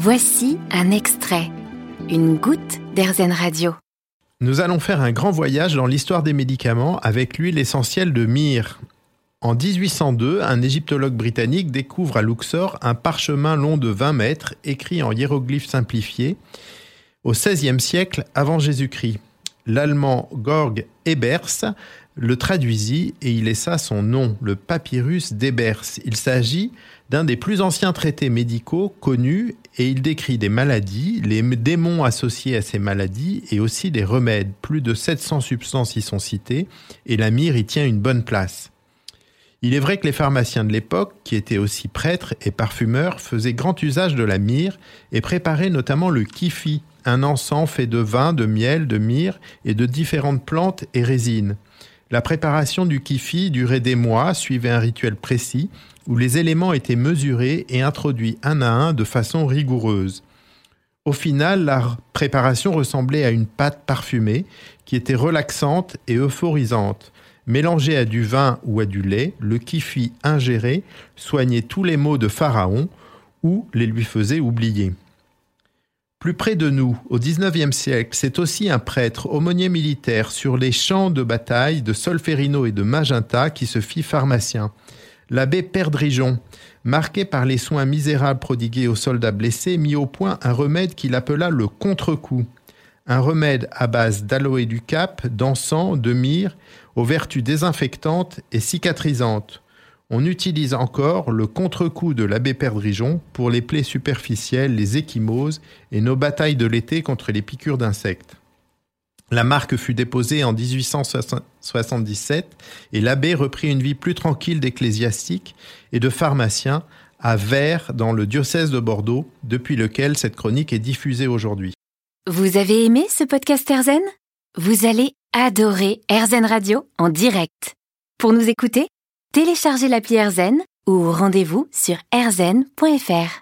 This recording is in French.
Voici un extrait, une goutte d'Airzen Radio. Nous allons faire un grand voyage dans l'histoire des médicaments avec l'huile essentielle de myrrhe. En 1802, un égyptologue britannique découvre à Luxor un parchemin long de 20 mètres, écrit en hiéroglyphes simplifiés, au XVIe siècle avant Jésus-Christ. L'allemand Georg Ebers le traduisit et il laissa son nom, le papyrus d'Ebers. Il s'agit d'un des plus anciens traités médicaux connus et il décrit des maladies, les démons associés à ces maladies et aussi des remèdes. Plus de 700 substances y sont citées et la myrrhe y tient une bonne place. Il est vrai que les pharmaciens de l'époque, qui étaient aussi prêtres et parfumeurs, faisaient grand usage de la myrrhe et préparaient notamment le kifi, un encens fait de vin, de miel, de myrrhe et de différentes plantes et résines. La préparation du kifi durait des mois, suivait un rituel précis, où les éléments étaient mesurés et introduits un à un de façon rigoureuse. Au final, la préparation ressemblait à une pâte parfumée qui était relaxante et euphorisante. Mélangé à du vin ou à du lait, le kifi ingéré soignait tous les maux de Pharaon ou les lui faisait oublier. Plus près de nous, au XIXe siècle, c'est aussi un prêtre aumônier militaire sur les champs de bataille de Solferino et de Magenta qui se fit pharmacien. L'abbé Perdrijon, marqué par les soins misérables prodigués aux soldats blessés, mit au point un remède qu'il appela le contre-coup. Un remède à base d'aloe du cap, d'encens, de myrrhe, aux vertus désinfectantes et cicatrisantes on utilise encore le contre-coup de l'abbé Perdrijon pour les plaies superficielles, les échymoses et nos batailles de l'été contre les piqûres d'insectes. La marque fut déposée en 1877 et l'abbé reprit une vie plus tranquille d'ecclésiastique et de pharmacien à Vers dans le diocèse de Bordeaux, depuis lequel cette chronique est diffusée aujourd'hui. Vous avez aimé ce podcast Erzen? Vous allez adorer Erzen Radio en direct. Pour nous écouter, téléchargez l'appli AirZen ou rendez-vous sur airzen.fr.